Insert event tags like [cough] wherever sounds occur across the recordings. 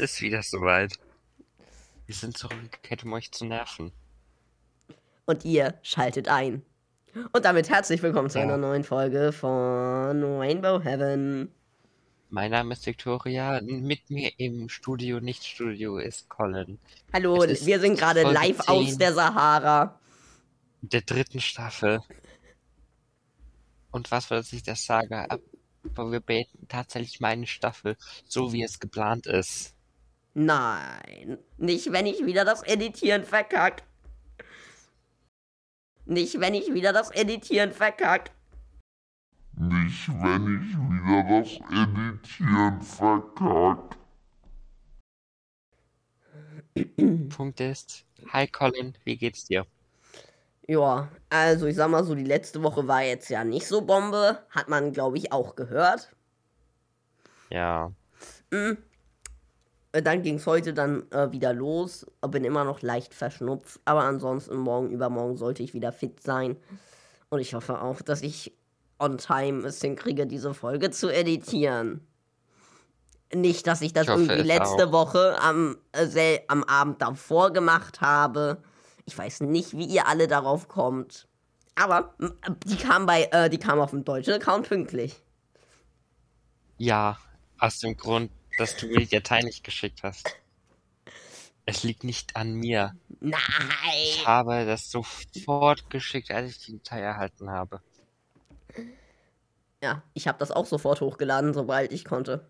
Ist wieder soweit. Wir sind zurückgekehrt, um euch zu nerven. Und ihr schaltet ein. Und damit herzlich willkommen zu Ja. einer neuen Folge von Rainbow Heaven. Mein Name ist Victoria. Mit mir im Studio, nicht Studio, ist Colin. Hallo, ist wir sind gerade live 10. aus der Sahara. Der dritten Staffel. Und was wird sich das sagen? Aber wir beenden tatsächlich meine Staffel, so wie es geplant ist. Nein, nicht wenn ich wieder das Editieren verkack. Nicht wenn ich wieder das Editieren verkack. Nicht, wenn ich wieder das Editieren verkack. [clears throat] Punkt ist, hi Colin, wie geht's dir? Ja, also ich sag mal so, die letzte Woche war jetzt ja nicht so Bombe. Hat man, glaube ich, auch gehört. Ja, Äh, Dann ging es heute dann äh, wieder los. Bin immer noch leicht verschnupft. Aber ansonsten morgen, übermorgen sollte ich wieder fit sein. Und ich hoffe auch, dass ich on time es hinkriege, diese Folge zu editieren. Nicht, dass ich das Ich irgendwie letzte auch. Woche am, äh, am Abend davor gemacht habe. Ich weiß nicht, wie ihr alle darauf kommt. Aber die kam bei, äh, die kam auf dem deutschen Account pünktlich. ja, aus dem Grund, dass du mir die Datei nicht geschickt hast. Es liegt nicht an mir. Nein! Ich habe das sofort geschickt, als ich die Datei erhalten habe. Ja, ich habe das auch sofort hochgeladen, sobald ich konnte.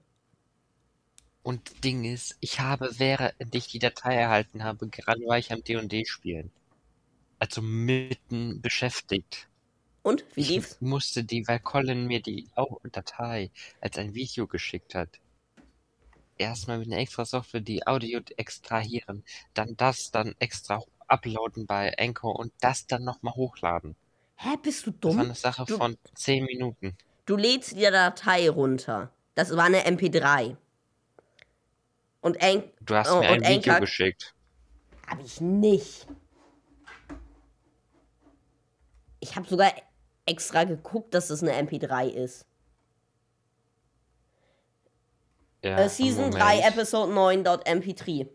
Und Ding ist, ich habe, während ich die Datei erhalten habe, gerade war ich am D&D spielen. Also mitten beschäftigt. Und, wie Ich lief's? musste die, weil Colin mir die Au- Datei als ein Video geschickt hat. Erstmal mit einer extra Software die Audio extrahieren, dann das dann extra uploaden bei Anchor und das dann nochmal hochladen. Hä, bist du Das war dumm? eine Sache Du- von 10 Minuten. Du lädst die Datei runter. Das war eine MP3. Und Ank Du hast mir ein Video Anchor- geschickt. hab ich nicht. Ich habe sogar extra geguckt, dass es eine MP3 ist. Ja, äh, Season Moment, 3, Episode 9.mp3.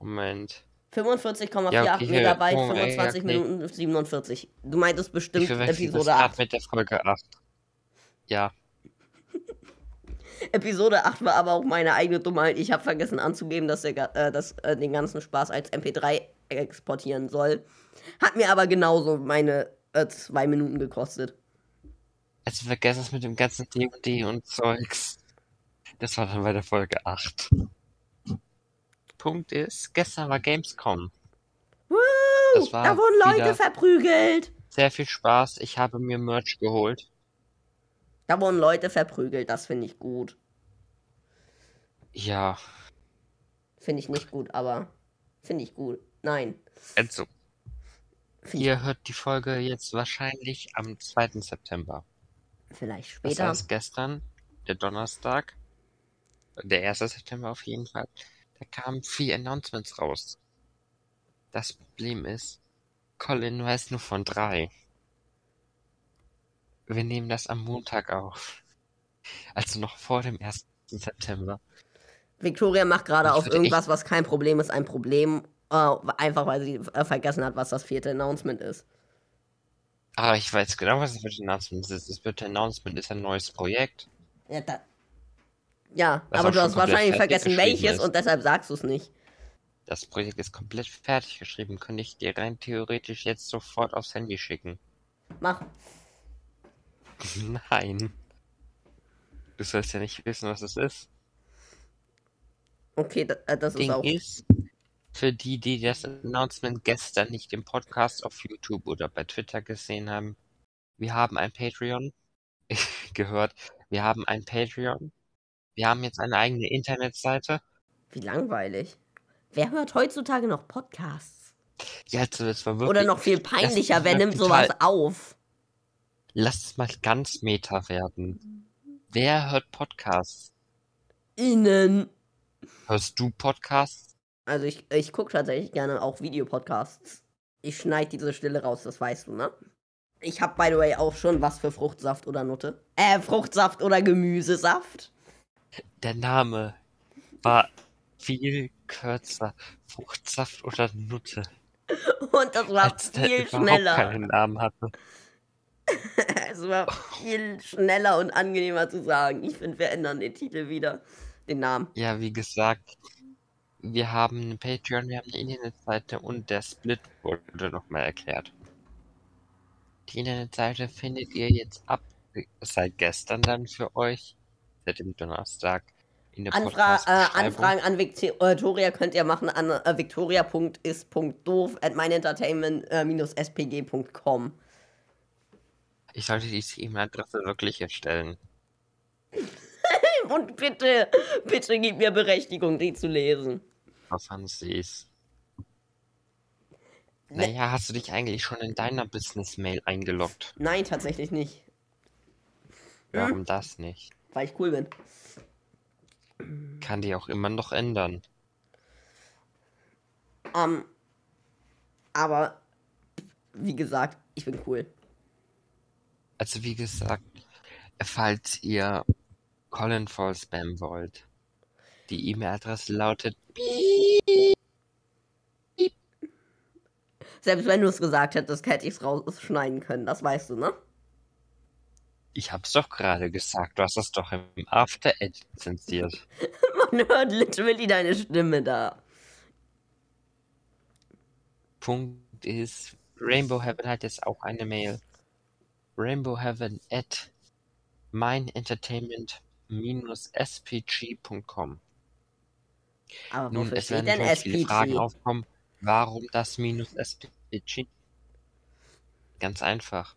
Moment. 45,48 Ja, okay, Megabyte, oh, ey, 25 okay. Minuten 47. Du meintest bestimmt Episode gerade 8. mit der Folge 8. Ja, [laughs] Episode 8 war aber auch meine eigene Dummheit. Ich habe vergessen anzugeben, dass er äh, das, äh, den ganzen Spaß als MP3 exportieren soll. Hat mir aber genauso meine äh, zwei Minuten gekostet. also vergesst es mit dem ganzen D&D und Zeugs. Das war dann bei der Folge 8. Punkt ist, gestern war Gamescom. Woo! Das war da wurden Leute verprügelt. Sehr viel Spaß. Ich habe mir Merch geholt. Da wurden Leute verprügelt. Das finde ich gut. Ja, Finde ich nicht gut, aber finde ich gut. Nein. Find ihr hört die Folge jetzt wahrscheinlich am 2. September. Vielleicht Das später. heißt gestern, der Donnerstag, der 1. September auf jeden Fall, da kamen vier Announcements raus. Das Problem ist, Colin weiß nur von drei. Wir nehmen das am Montag auf. Also noch vor dem 1. September. Victoria macht gerade auf irgendwas, was kein Problem ist, ein Problem. Äh, einfach weil sie äh, vergessen hat, was das vierte Announcement ist. Aber ich weiß genau, was das ein Announcement ist. Das vierte Announcement ist ein neues Projekt. Ja, da, ja Was aber du hast wahrscheinlich vergessen, welches ist. und deshalb sagst du es nicht. Das Projekt ist komplett fertig geschrieben. Könnte ich dir rein theoretisch jetzt sofort aufs Handy schicken. Mach. [laughs] Nein. Du sollst ja nicht wissen, was es ist. Okay, äh, das ist Ding auch. ist, für die, die das Announcement gestern nicht im Podcast auf YouTube oder bei Twitter gesehen haben, wir haben ein Patreon [laughs] gehört. Wir haben ein Patreon. Wir haben jetzt eine eigene Internetseite. Wie langweilig. Wer hört heutzutage noch Podcasts? Ja, also das war wirklich. Oder noch viel peinlicher, wer nimmt sowas auf? Lass es mal ganz meta werden. Wer hört Podcasts? Innen. Hörst du Podcasts? Also ich, ich gucke tatsächlich gerne auch Videopodcasts. Ich schneide diese Stille raus, das weißt du, ne? Ich hab by the way auch schon was für Fruchtsaft oder Nutte. Äh, Fruchtsaft oder Gemüsesaft. Der Name war viel kürzer. Fruchtsaft oder Nutte. Und das war Als der viel überhaupt schneller. keinen Namen hatte. [laughs] Es war viel schneller und angenehmer zu sagen. Ich finde, wir ändern den Titel wieder. Den Namen. Ja, wie gesagt, wir haben einen Patreon, wir haben eine Internetseite und der Split wurde nochmal erklärt. Die Internetseite findet ihr jetzt ab seit gestern dann für euch, seit dem Donnerstag in der Anfra äh. Anfragen an Victoria könnt ihr machen an äh, victoria.is.doof at meinentertainment-spg.com. Ich sollte diese E-Mail-Adresse wirklich erstellen. [laughs] Und bitte, bitte gib mir Berechtigung, die zu lesen. Was haben sie es? Ne- Naja, hast du dich eigentlich schon in deiner Business-Mail eingeloggt? Nein, tatsächlich nicht. Warum das nicht? Weil ich cool bin. Kann die auch immer noch ändern. Ähm, aber, wie gesagt, ich bin cool. Also wie gesagt, falls ihr Colin voll spammen wollt, die E-Mail-Adresse lautet Selbst wenn du es gesagt hättest, hätte ich es rausschneiden können. Das weißt du, ne? Ich hab's doch gerade gesagt, du hast das doch im After Edit zensiert. [laughs] Man hört literally deine Stimme da. Punkt ist, Rainbow Heaven hat jetzt auch eine Mail. Rainbow Heaven at meinentertainment-spg.com. Aber Nun, es werden denn natürlich viele Fragen SPG? aufkommen. Warum das minus SPG? Ganz einfach.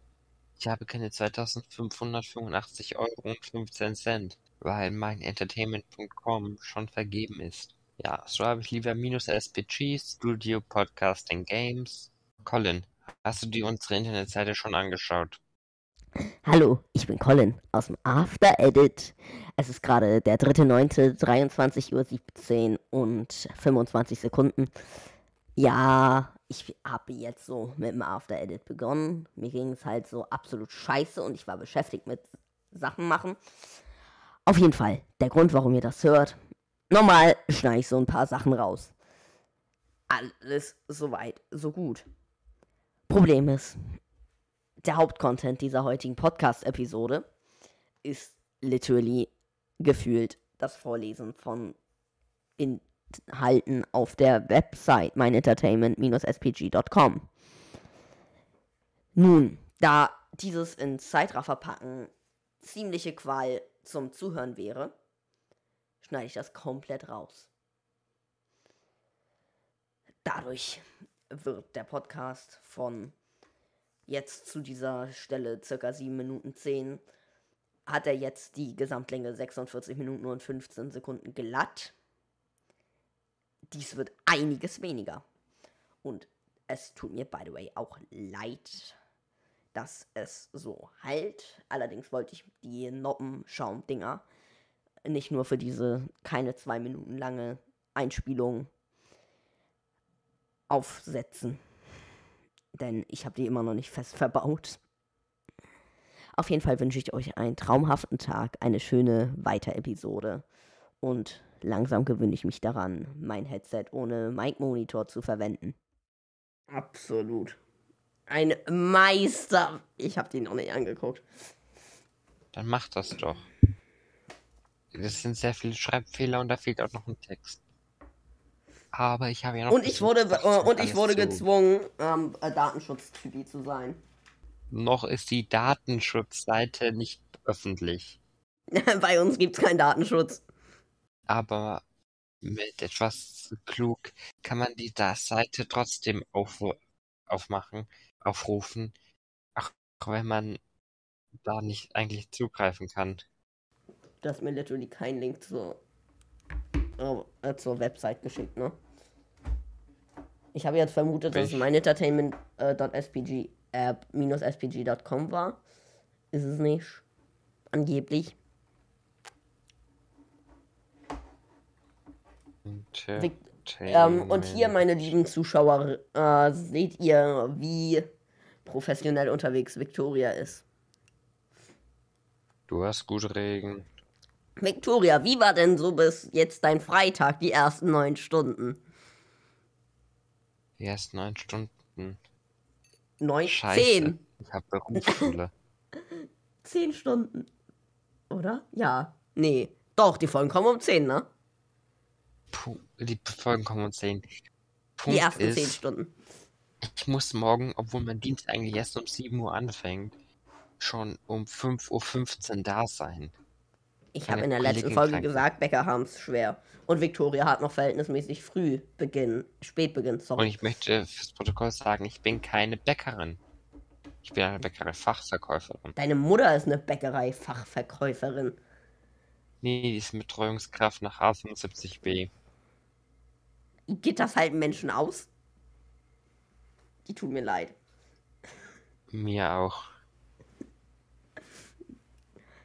Ich habe keine 2585 Euro und 15 Cent, weil mein Entertainment.com schon vergeben ist. Ja, so habe ich lieber minus SPG, Studio, Podcasting, Games. Colin, hast du dir unsere Internetseite schon angeschaut? Hallo, ich bin Colin aus dem After Edit. Es ist gerade der 3.9., 23.17 Uhr und 25 Sekunden. Ja, ich habe jetzt so mit dem After Edit begonnen. Mir ging es halt so absolut scheiße und ich war beschäftigt mit Sachen machen. Auf jeden Fall, der Grund, warum ihr das hört. Normal schneide ich so ein paar Sachen raus. Alles soweit, so gut. Problem ist, der Hauptcontent dieser heutigen Podcast-Episode ist literally gefühlt das Vorlesen von Inhalten auf der Website meinentertainment-spg.com. Nun, da dieses in Zeitraffer packen ziemliche Qual zum Zuhören wäre, schneide ich das komplett raus. Dadurch wird der Podcast von jetzt zu dieser Stelle circa 7 Minuten 10 hat er jetzt die Gesamtlänge 46 Minuten und 15 Sekunden glatt. Dies wird einiges weniger. Und es tut mir, by the way, auch leid, dass es so halt. Allerdings wollte ich die Noppenschaum-Dinger nicht nur für diese keine zwei Minuten lange Einspielung aufsetzen. Denn ich habe die immer noch nicht fest verbaut. Auf jeden Fall wünsche ich euch einen traumhaften Tag, eine schöne Weiter-Episode. Und langsam gewöhne ich mich daran, mein Headset ohne Mic-Monitor zu verwenden. Absolut. Ein Meister. Ich habe den noch nicht angeguckt. Dann mach das doch. Das sind sehr viele Schreibfehler und da fehlt auch noch ein Text. Aber ich habe ja noch. Und ich wurde, äh, und ich wurde gezwungen, ähm, äh, Datenschutz-Typi zu sein. Noch ist die Datenschutzseite nicht öffentlich. [laughs] Bei uns gibt's keinen Datenschutz. Aber mit etwas klug kann man die Seite trotzdem auf, aufmachen, aufrufen, auch wenn man da nicht eigentlich zugreifen kann. Du hast mir literally keinen Link zur, äh, zur Website geschickt, ne? Ich habe jetzt vermutet, dass es meinentertainment.spg app-spg.com war. Ist es nicht. Angeblich. Ähm, und hier, meine lieben Zuschauer, äh, seht ihr, wie professionell unterwegs Victoria ist. Du hast gute Regen. Victoria, wie war denn so bis jetzt dein Freitag, die ersten neun Stunden? Die ersten neun Stunden. Neun? Scheiße. Zehn. Ich habe Berufsschule. [laughs] Zehn Stunden. Oder? Ja. Nee. Doch, die Folgen kommen um zehn, ne? Die Folgen kommen um 10. Die Punkt ersten ist, zehn Stunden. ich muss morgen, obwohl mein Dienst eigentlich erst um 7 Uhr anfängt, schon um 5.15 Uhr da sein. Ich habe in der letzten Folge krank. gesagt, Bäcker haben es schwer. Und Victoria hat noch verhältnismäßig früh Beginn, Spätbeginn, Und sorry. ich möchte fürs Protokoll sagen, ich bin keine Bäckerin. Ich bin eine Bäckerei-Fachverkäuferin. Deine Mutter ist eine Bäckerei-Fachverkäuferin. Nee, die ist Betreuungskraft nach A75b. Geht das halt Menschen aus? Die tun mir leid. Mir auch.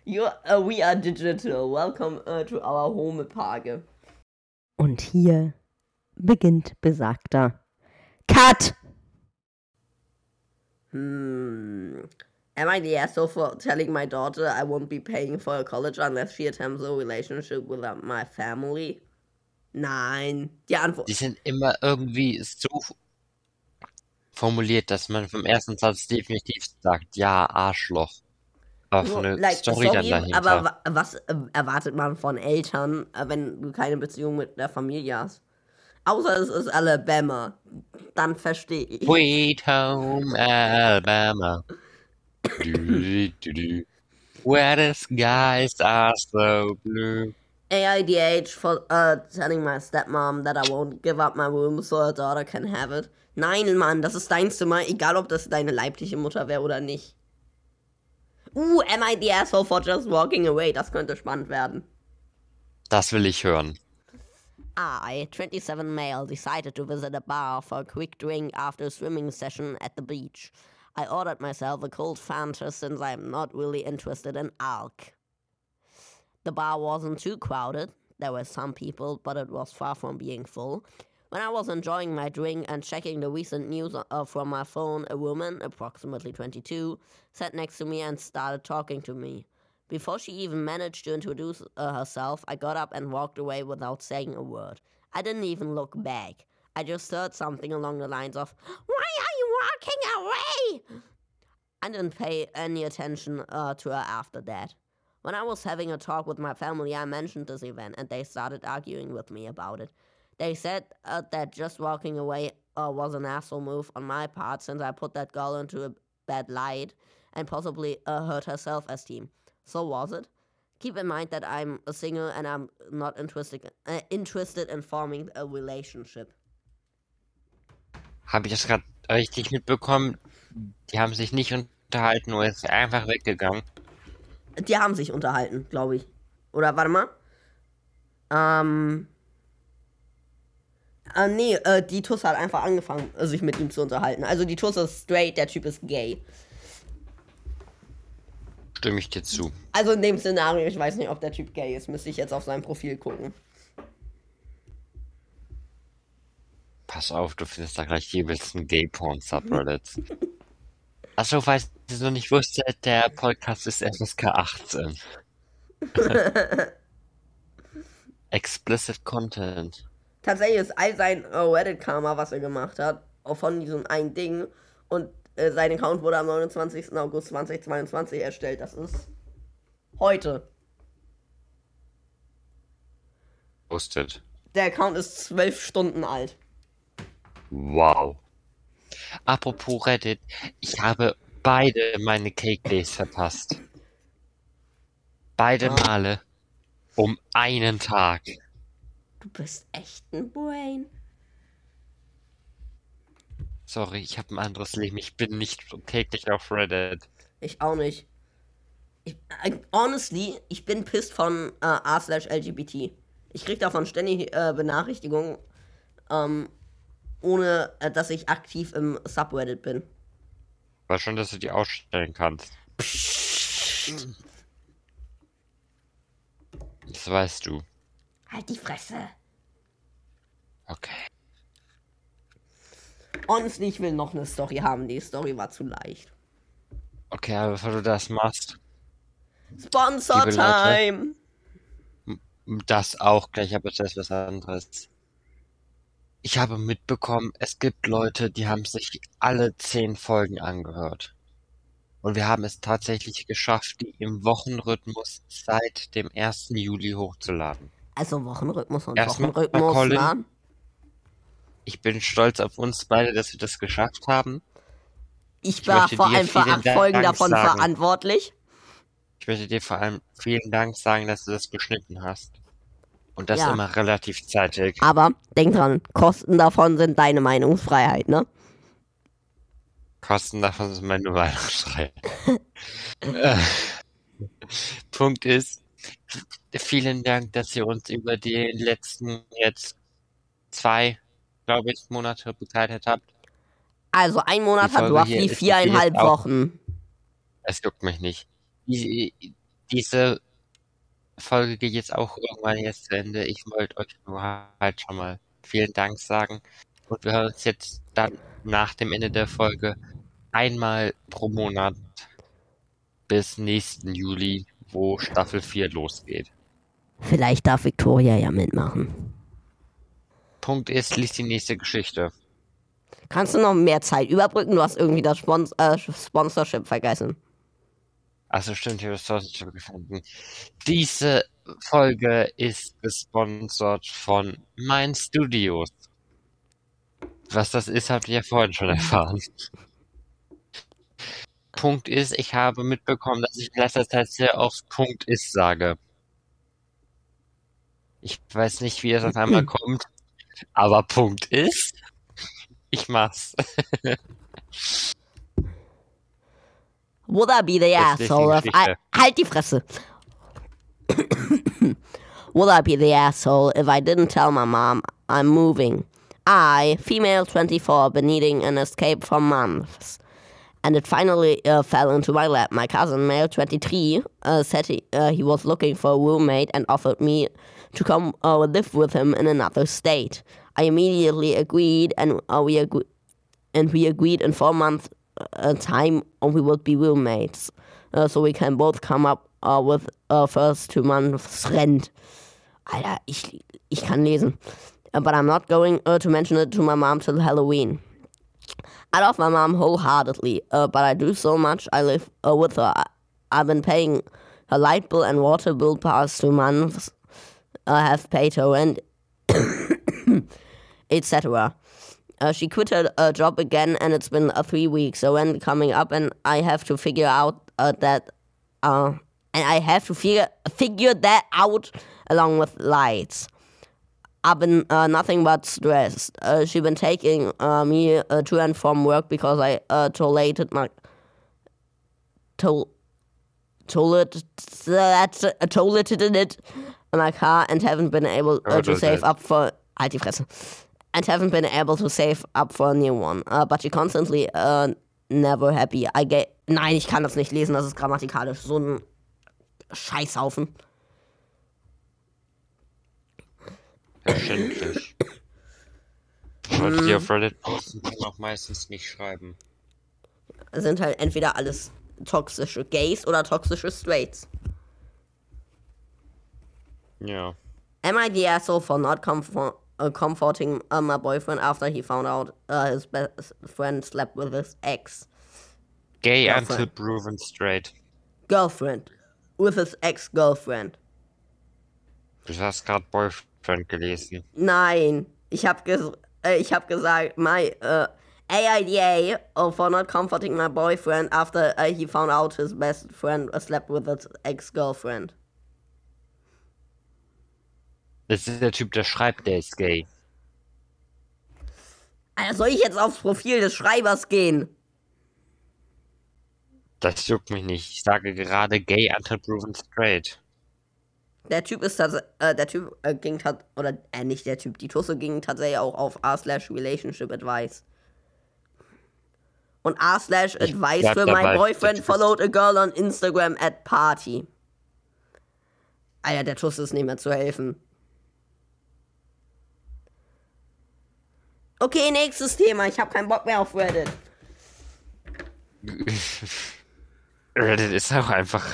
You, uh, we are digital. Welcome uh, to our home Page. Und hier beginnt besagter Cut. Hmm. Am I the asshole for telling my daughter I won't be paying for her college unless she attempts a relationship with uh, my family? Nein. Die Antwort. Die sind immer irgendwie so formuliert, dass man vom ersten Satz definitiv sagt, ja, Arschloch. Aber von der like, Story dann sorry, dahinter. aber wa was äh, erwartet man von Eltern, äh, wenn du keine Beziehung mit der Familie hast? Außer es ist Alabama. Dann verstehe ich. Sweet home Alabama. du, du, du. Where the skies are so blue. AIDH for uh, telling my stepmom that I won't give up my room so her daughter can have it. Nein, Mann, das ist dein Zimmer, egal ob das deine leibliche Mutter wäre oder nicht. Uh, am I the asshole for just walking away? Das könnte spannend werden. Das will ich hören. I, 27 male, decided to visit a bar for a quick drink after a swimming session at the beach. I ordered myself a cold Fanta since I'm not really interested in alk. The bar wasn't too crowded. There were some people, but it was far from being full. When I was enjoying my drink and checking the recent news uh, from my phone, a woman, approximately 22, sat next to me and started talking to me. Before she even managed to introduce uh, herself, I got up and walked away without saying a word. I didn't even look back. I just heard something along the lines of, Why are you walking away? I didn't pay any attention uh, to her after that. When I was having a talk with my family, I mentioned this event and they started arguing with me about it. They said uh, that just walking away uh, was an asshole move on my part since I put that girl into a bad light and possibly uh, hurt her self esteem. So was it? Keep in mind that I'm a single and I'm not interested uh, interested in forming a relationship. Habe ich das gerade richtig mitbekommen? Die haben sich nicht unterhalten oder ist einfach weggegangen. Die haben sich unterhalten, glaube ich. Oder warte mal. Ähm. Ah, nee, äh, die Tuss hat einfach angefangen, äh, sich mit ihm zu unterhalten. Also die Tuss ist straight, der Typ ist gay. Stimme ich dir zu. Also in dem Szenario, ich weiß nicht, ob der Typ gay ist, müsste ich jetzt auf sein Profil gucken. Pass auf, du findest da gleich die übelsten Gay-Porn-Subreddits. [laughs] Achso, falls ihr so nicht wusstet, der Podcast ist FSK 18. [laughs] Explicit Content. Tatsächlich ist all sein äh, Reddit-Karma, was er gemacht hat, auch von diesem einen Ding. Und äh, sein Account wurde am 29. August 2022 erstellt. Das ist heute. Postet. Der Account ist zwölf Stunden alt. Wow. Apropos Reddit, ich habe beide meine Cake Days verpasst. Beide Ah. Male. Um einen Tag. Du bist echt ein Brain. Sorry, ich habe ein anderes Leben. Ich bin nicht täglich auf Reddit. Ich auch nicht. Ich, äh, honestly, ich bin pissed von äh, r slash LGBT. Ich krieg davon ständig äh, Benachrichtigungen, ähm, ohne äh, dass ich aktiv im Subreddit bin. War schon, dass du die ausstellen kannst. Das weißt du. Halt die Fresse. Okay. Honestly, ich will noch eine Story haben. Die Story war zu leicht. Okay, aber bevor du das machst, Sponsor Liebe Leute. Time. Das auch gleich, aber das ist was anderes. Ich habe mitbekommen, es gibt Leute, die haben sich alle zehn Folgen angehört. Und wir haben es tatsächlich geschafft, die im Wochenrhythmus seit dem 1. Juli hochzuladen. Also Wochenrhythmus und Erstmal, Wochenrhythmus, Colin. ne? Ich bin stolz auf uns beide, dass wir das geschafft haben. Ich Ich war vor allem für acht Dank Folgen davon sagen. verantwortlich. Ich möchte dir vor allem vielen Dank sagen, dass du das geschnitten hast. Und das Ja. immer relativ zeitig. Aber denk dran, Kosten davon sind deine Meinungsfreiheit, ne? Kosten davon ist meine Meinungsfreiheit. [laughs] Punkt ist, vielen Dank, dass ihr uns über die letzten jetzt zwei, glaube ich, Monate begleitet habt. Also ein Monat Die hat roughly ist viereinhalb Wochen. Es juckt mich nicht. Die, diese Folge geht jetzt auch irgendwann jetzt zu Ende. Ich wollte euch nur halt schon mal vielen Dank sagen. Und wir hören uns jetzt dann nach dem Ende der Folge einmal pro Monat bis nächsten Juli, wo Staffel 4 losgeht. Vielleicht darf Victoria ja mitmachen. Punkt ist, liest die nächste Geschichte. Kannst du noch mehr Zeit überbrücken? Du hast irgendwie das Spons äh, Sponsorship vergessen. Achso, stimmt, habe das Sausage gefunden. Diese Folge ist gesponsert von Mein Studios. Was das ist, habt ihr ja vorhin schon erfahren. [laughs] Punkt ist, ich habe mitbekommen, dass ich in letzter Zeit sehr oft Punkt ist sage. Ich weiß nicht, wie das auf einmal [clears throat] kommt, aber Punkt ist, ich mach's. [laughs] Would I be the Jetzt lese die asshole if I... Halt die Fresse! Would I be the asshole if I didn't tell my mom I'm moving? I, female 24, been needing an escape for months. And it finally uh, fell into my lap. My cousin, male 23, uh, said he, uh, he was looking for a roommate and offered me to come uh, live with him in another state. I immediately agreed, and uh, we agreed and we agreed in four months uh, time we would be roommates. Uh, so we can both come up uh, with uh, first two months rent. Alter, ich, ich kann lesen. Uh, but I'm not going uh, to mention it to my mom till Halloween. I love my mom wholeheartedly, uh, but I do so much. I live uh, with her. I, I've been paying her light bill and water bill past two months. I have paid her rent, [coughs] etc. Uh, she quit her uh, job again, and it's been uh, three weeks. So when coming up, and I have to figure out uh, that, uh, and I have to figure figure that out along with lights. I've been uh, nothing but stressed. Uh, she been taking uh, me uh, to and from work because I uh, tolerated my tol toilet that's uh, tolerated it in my car and haven't been able uh, to Tolerated. save up for halt die Fresse and haven't been able to save up for a new one. Uh, but she constantly uh, never happy. I get nein, ich kann das nicht lesen. Das ist grammatikalisch so ein Scheißhaufen. Verständlich. [coughs] Leute, die auf Reddit posten, können auch meistens nicht schreiben. sind halt entweder alles toxische Gays oder toxische Straights. Ja. Am I the asshole for not comfort, uh, comforting uh, my boyfriend after he found out uh, his best friend slept with his ex Gay Ja, until proven straight. girlfriend? With his ex girlfriend. Du hast gerade Boyfriend gelesen. Nein, ich hab, ges äh, ich hab gesagt, my uh, AIDA uh, for not comforting my boyfriend after uh, he found out his best friend uh, slept with his ex girlfriend. Das ist der Typ, der schreibt, der ist gay. Alter, soll ich jetzt aufs Profil des Schreibers gehen? Das juckt mich nicht. Ich sage gerade gay until proven straight. Der Typ ist tatsächlich, äh, der Typ äh, ging tat oder äh, nicht der Typ, die Tusse ging tatsächlich auch auf r slash relationship advice. Und r slash advice für der boyfriend followed a girl on Instagram at party. Alter, der Tusse ist nicht mehr zu helfen. Okay, nächstes Thema. Ich habe keinen Bock mehr auf Reddit. Reddit ist auch einfach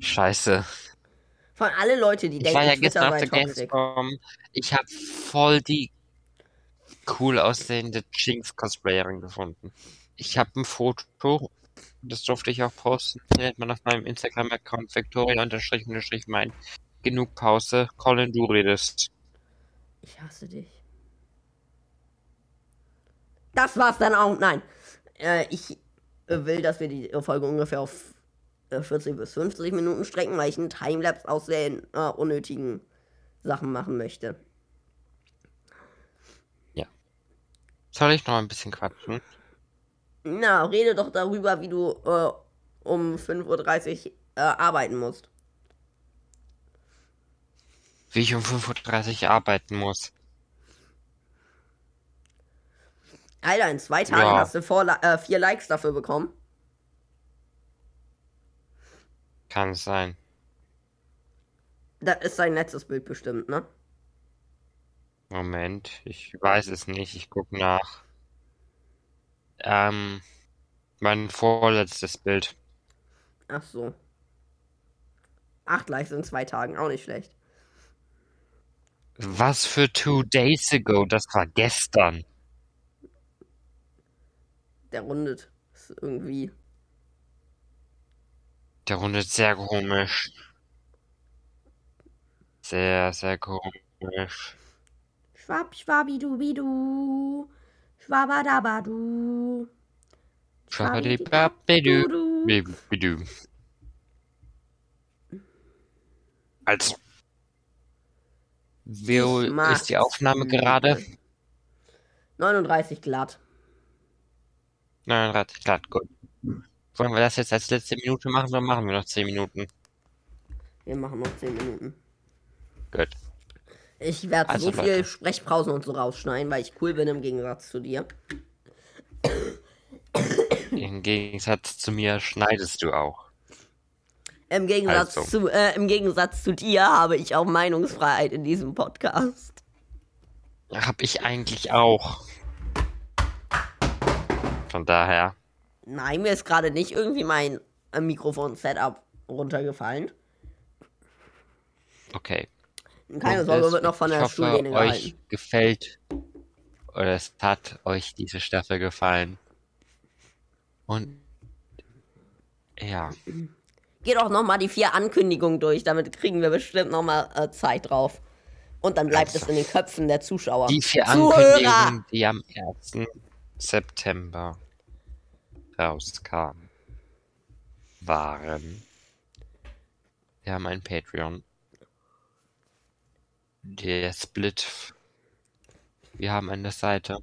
scheiße. Von alle Leute, die Ich denken, war ja gestern auf der. Gamescom. Ich habe voll die cool aussehende Jinx-Cosplayerin gefunden. Ich habe ein Foto, das durfte ich auch posten, nennt man auf meinem Instagram-Account Victoria-mein. Genug Pause. Colin, du redest. Ich hasse dich. Das war's dann auch. Nein. Äh, ich äh, will, dass wir die Folge ungefähr auf äh, 40 bis 50 Minuten strecken, weil ich einen Timelapse aus den äh, unnötigen Sachen machen möchte. Soll ich noch ein bisschen quatschen? Na, rede doch darüber, wie du äh, um 5.30 Uhr äh, arbeiten musst. Wie ich um 5.30 Uhr arbeiten muss. Alter, in zwei Tagen Ja. hast du vor, äh, vier Likes dafür bekommen. Kann es sein. Das ist dein letztes Bild bestimmt, ne? Moment, ich weiß es nicht. Ich guck nach. Ähm, mein vorletztes Bild. Ach so. Acht Likes in zwei Tagen, auch nicht schlecht. Was für two days ago? Das war gestern. Der rundet. Ist irgendwie. Der rundet sehr komisch. Sehr, sehr komisch. Schwab, schwabidubidu. Schwabadabadu. Schwabadibabidu. Also. Mag ist die Aufnahme gerade? 39 glatt. 39 Grad, gut. Wollen wir das jetzt als letzte Minute machen oder machen wir noch 10 Minuten? Wir machen noch 10 Minuten. Gut. Ich werde Also, so viel. Sprechpausen und so rausschneiden, weil ich cool bin im Gegensatz zu dir. Im Gegensatz zu mir schneidest du auch. Im Gegensatz, Also. zu, äh, Im Gegensatz zu dir habe ich auch Meinungsfreiheit in diesem Podcast. Hab ich eigentlich auch. Von daher. Nein, mir ist gerade nicht irgendwie mein äh, Mikrofon-Setup runtergefallen. Okay. Keine Und Sorge, es- wird noch von der hoffe, Stuhllehne euch gehalten. gefällt oder es hat euch diese Staffel gefallen. Und ja, Geh doch nochmal die vier Ankündigungen durch, damit kriegen wir bestimmt nochmal äh, Zeit drauf. Und dann bleibt Also. es in den Köpfen der Zuschauer. die vier Zuhörer! Ankündigungen, die am 1. September rauskamen, waren wir haben ein Patreon, der Split, wir haben eine Seite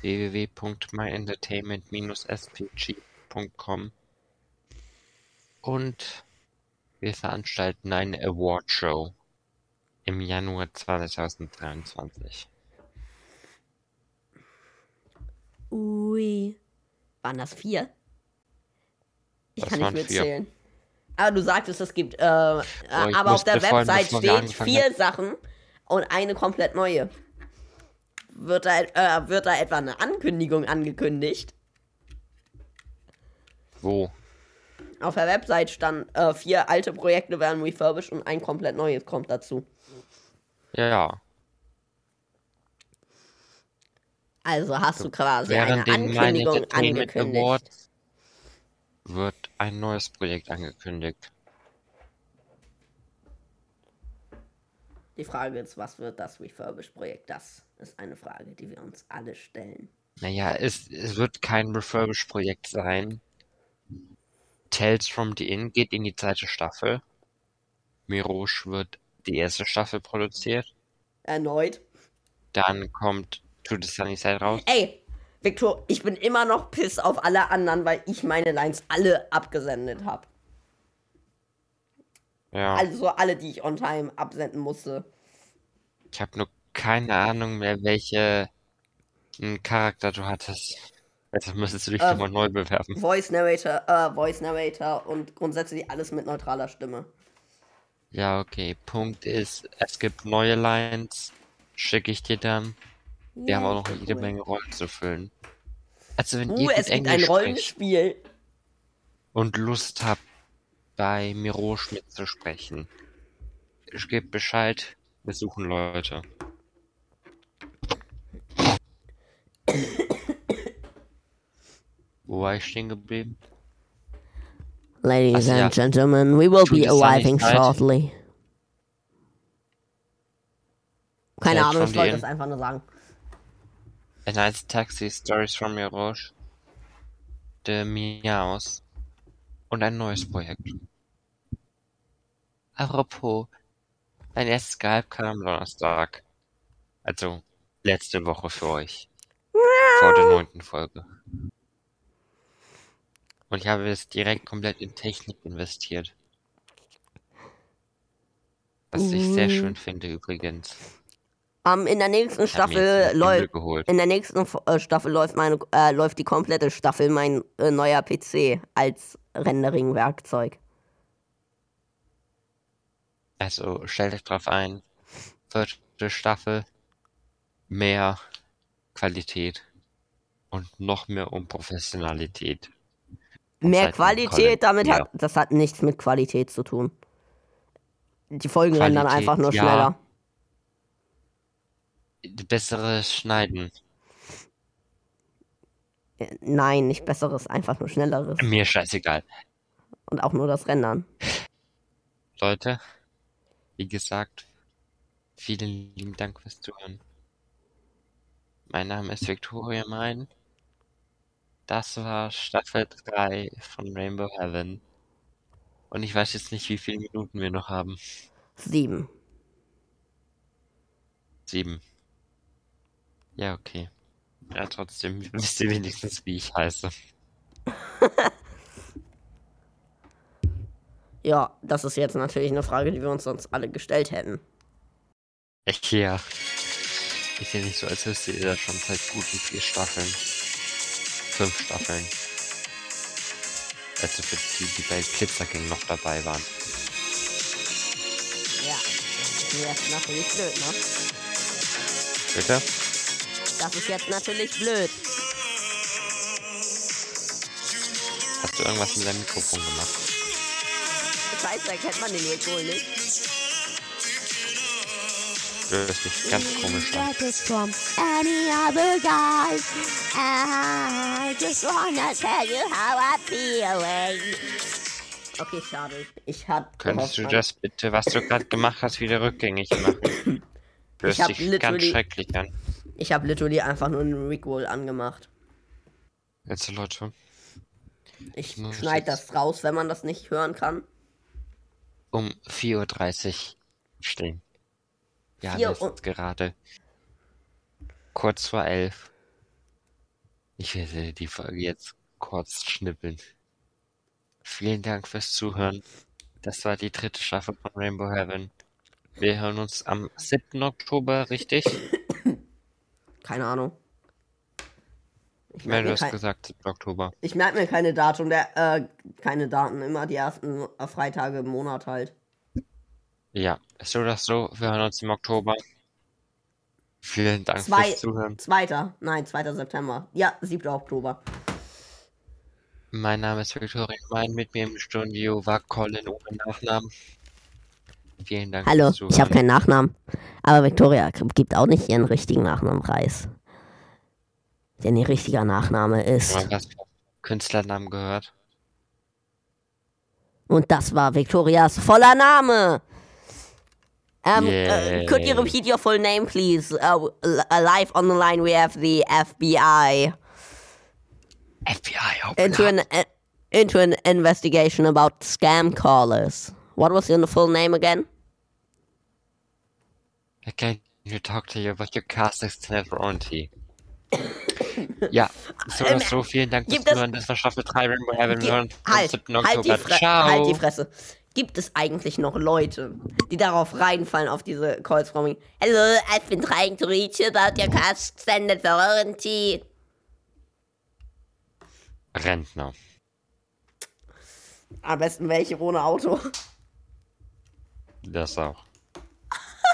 www.myentertainment-spg.com und wir veranstalten eine Award Show im Januar 2023. Ui. Waren das vier? Ich Das kann nicht waren vier. mitzählen. Aber du sagtest, es gibt, äh, ich aber auf der Website steht vier Sachen und eine komplett neue. Wird da, äh, wird da etwa eine Ankündigung angekündigt? Wo? Auf der Website stand, äh, vier alte Projekte werden refurbished und ein komplett neues kommt dazu. Ja, ja. Also hast du quasi Während eine Ankündigung angekündigt. Awards wird ein neues Projekt angekündigt. Die Frage ist, was wird das Refurbished-Projekt? Das ist eine Frage, die wir uns alle stellen. Naja, es, es wird kein Refurbish-Projekt sein. Tales from the Inn geht in die zweite Staffel. Mirosh wird die erste Staffel produziert. Erneut. Dann kommt To the Sunny Side raus. Ey, Victor, ich bin immer noch piss auf alle anderen, weil ich meine Lines alle abgesendet habe. Ja, Also alle, die ich on time absenden musste. ich habe nur keine Ahnung mehr, welche Charakter du hattest. Also müsstest du dich Ähm, nochmal neu bewerben. Voice Narrator, äh, Voice Narrator und grundsätzlich alles mit neutraler Stimme. Ja, okay. Punkt ist, es gibt neue Lines. Schicke ich dir dann. Wir haben auch noch jede Menge Rollen zu füllen. Also wenn Uh, ihr es gibt ein Englisch Rollenspiel. und Lust habt, bei Mirosch mitzusprechen, gebt Bescheid. Wir suchen Leute. Wo war ich stehen geblieben? Ladies Ach ja. and gentlemen, we will Tut be arriving shortly. Keine Ahnung, ich wollte das einfach nur sagen. A nice taxi, stories from Mirosh. The Miaus. Und ein neues Projekt. Apropos, mein erstes Skype kam am Donnerstag. Also, letzte Woche für euch. Vor der neunten Folge. Und ich habe es direkt komplett in Technik investiert. Was ich sehr schön finde übrigens. Ähm, in der nächsten Staffel läuft. In der nächsten äh, Staffel läuft meine äh, läuft die komplette Staffel mein äh, neuer PC als Rendering-Werkzeug. Also stellt euch drauf ein. Vierte Staffel. Mehr Qualität. Und noch mehr Unprofessionalität. Mehr. Qualität, damit Ja. hat das hat nichts mit Qualität zu tun. Die Folgen rendern Qualität, einfach nur ja. Besseres Schneiden. Äh, Nein, nicht besseres, einfach nur schnelleres. Mir scheißegal. Und auch nur das Rendern. Leute, wie gesagt, vielen lieben Dank fürs Zuhören. Mein Name ist Victoria Mein. Das war Staffel 3 von Rainbow Heaven. Und ich weiß jetzt nicht, wie viele Minuten wir noch haben. Sieben. Sieben. Ja, okay. Ja, trotzdem [laughs] wisst ihr wenigstens, wie ich heiße. [laughs] Ja, das ist jetzt natürlich eine Frage, die wir uns sonst alle gestellt hätten. Echt, ja. Ist ja nicht so, als wüsstet ihr das schon seit guten vier Staffeln. Fünf Staffeln. Also für die, die bei Glitzer King noch dabei waren. Ja, das ist natürlich blöd, ne? Bitte? Das ist jetzt natürlich blöd. Hast du irgendwas mit deinem Mikrofon gemacht? Scheiße, erkennt man den jetzt wohl nicht. Du hörst dich ganz komisch an. Get this from any other guy. I just wanna tell you how I'm feeling. Okay, schade. Ich hab Könntest du das bitte, was du gerade gemacht hast, wieder rückgängig machen? Du Ich hörst dich ganz schrecklich an. Ich habe literally einfach nur einen Rickroll angemacht. Jetzt, Leute, Ich muss schneide das raus, wenn man das nicht hören kann. um 4.30 Uhr stehen. Ja, das ist gerade kurz vor elf. Ich werde die Folge jetzt kurz schnippeln. Vielen Dank fürs Zuhören. Das war die dritte Staffel von Rainbow Heaven. Wir hören uns am 7. Oktober, richtig? [laughs] Keine Ahnung. Ich merke du mir, hast gesagt 7. Oktober. ich merk mir keine Datum, der, äh, keine Daten, immer die ersten äh, Freitage im Monat halt. Ja, so oder so, wir hören uns im Oktober. Vielen Dank Zwei- fürs Zuhören. Zweiter, nein, 2. September. Ja, 7. Oktober. Mein Name ist Victoria Mein, mit mir im Studio war Colin ohne Nachnamen. Vielen Dank Hallo, ich habe keinen Nachnamen. Aber Victoria gibt auch nicht ihren richtigen Nachnamen Reis. Denn ihr richtiger Nachname ist. Was vom Künstlernamen gehört. Und das war Victorias voller Name. Um, uh, could you repeat your full name, please? Uh, live on the line, we have the FBI FBI, open into up. an uh, into an investigation about scam callers. What was your full name again? Can you talk to you about your cast extended warranty? ja, so oder Ähm, so, vielen Dank fürs Zuhören. Das war Staffel 3 Rainbow Heaven. Hören halt, 7. halt, die. Fre Ciao. halt die Fresse. Gibt es eigentlich noch Leute, die darauf reinfallen, auf diese Calls from me? Hello, I've been trying to reach you about your car extended warranty. Rentner. Am besten welche ohne Auto. Das auch.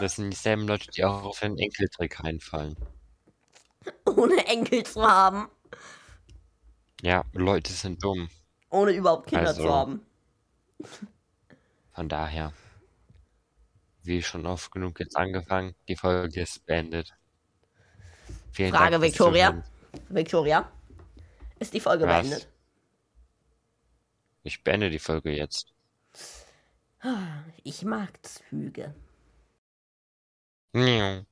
Das sind dieselben Leute, die auch auf den Enkeltrick reinfallen. ohne Enkel zu haben. Ja, Leute sind dumm. Ohne überhaupt Kinder Also. zu haben. Von daher. wie schon oft genug jetzt angefangen. Die Folge ist beendet. Vielen Frage, Dank Victoria. Victoria, ist die Folge Was? beendet? Ich beende die Folge jetzt. Ich mag Züge. Nham.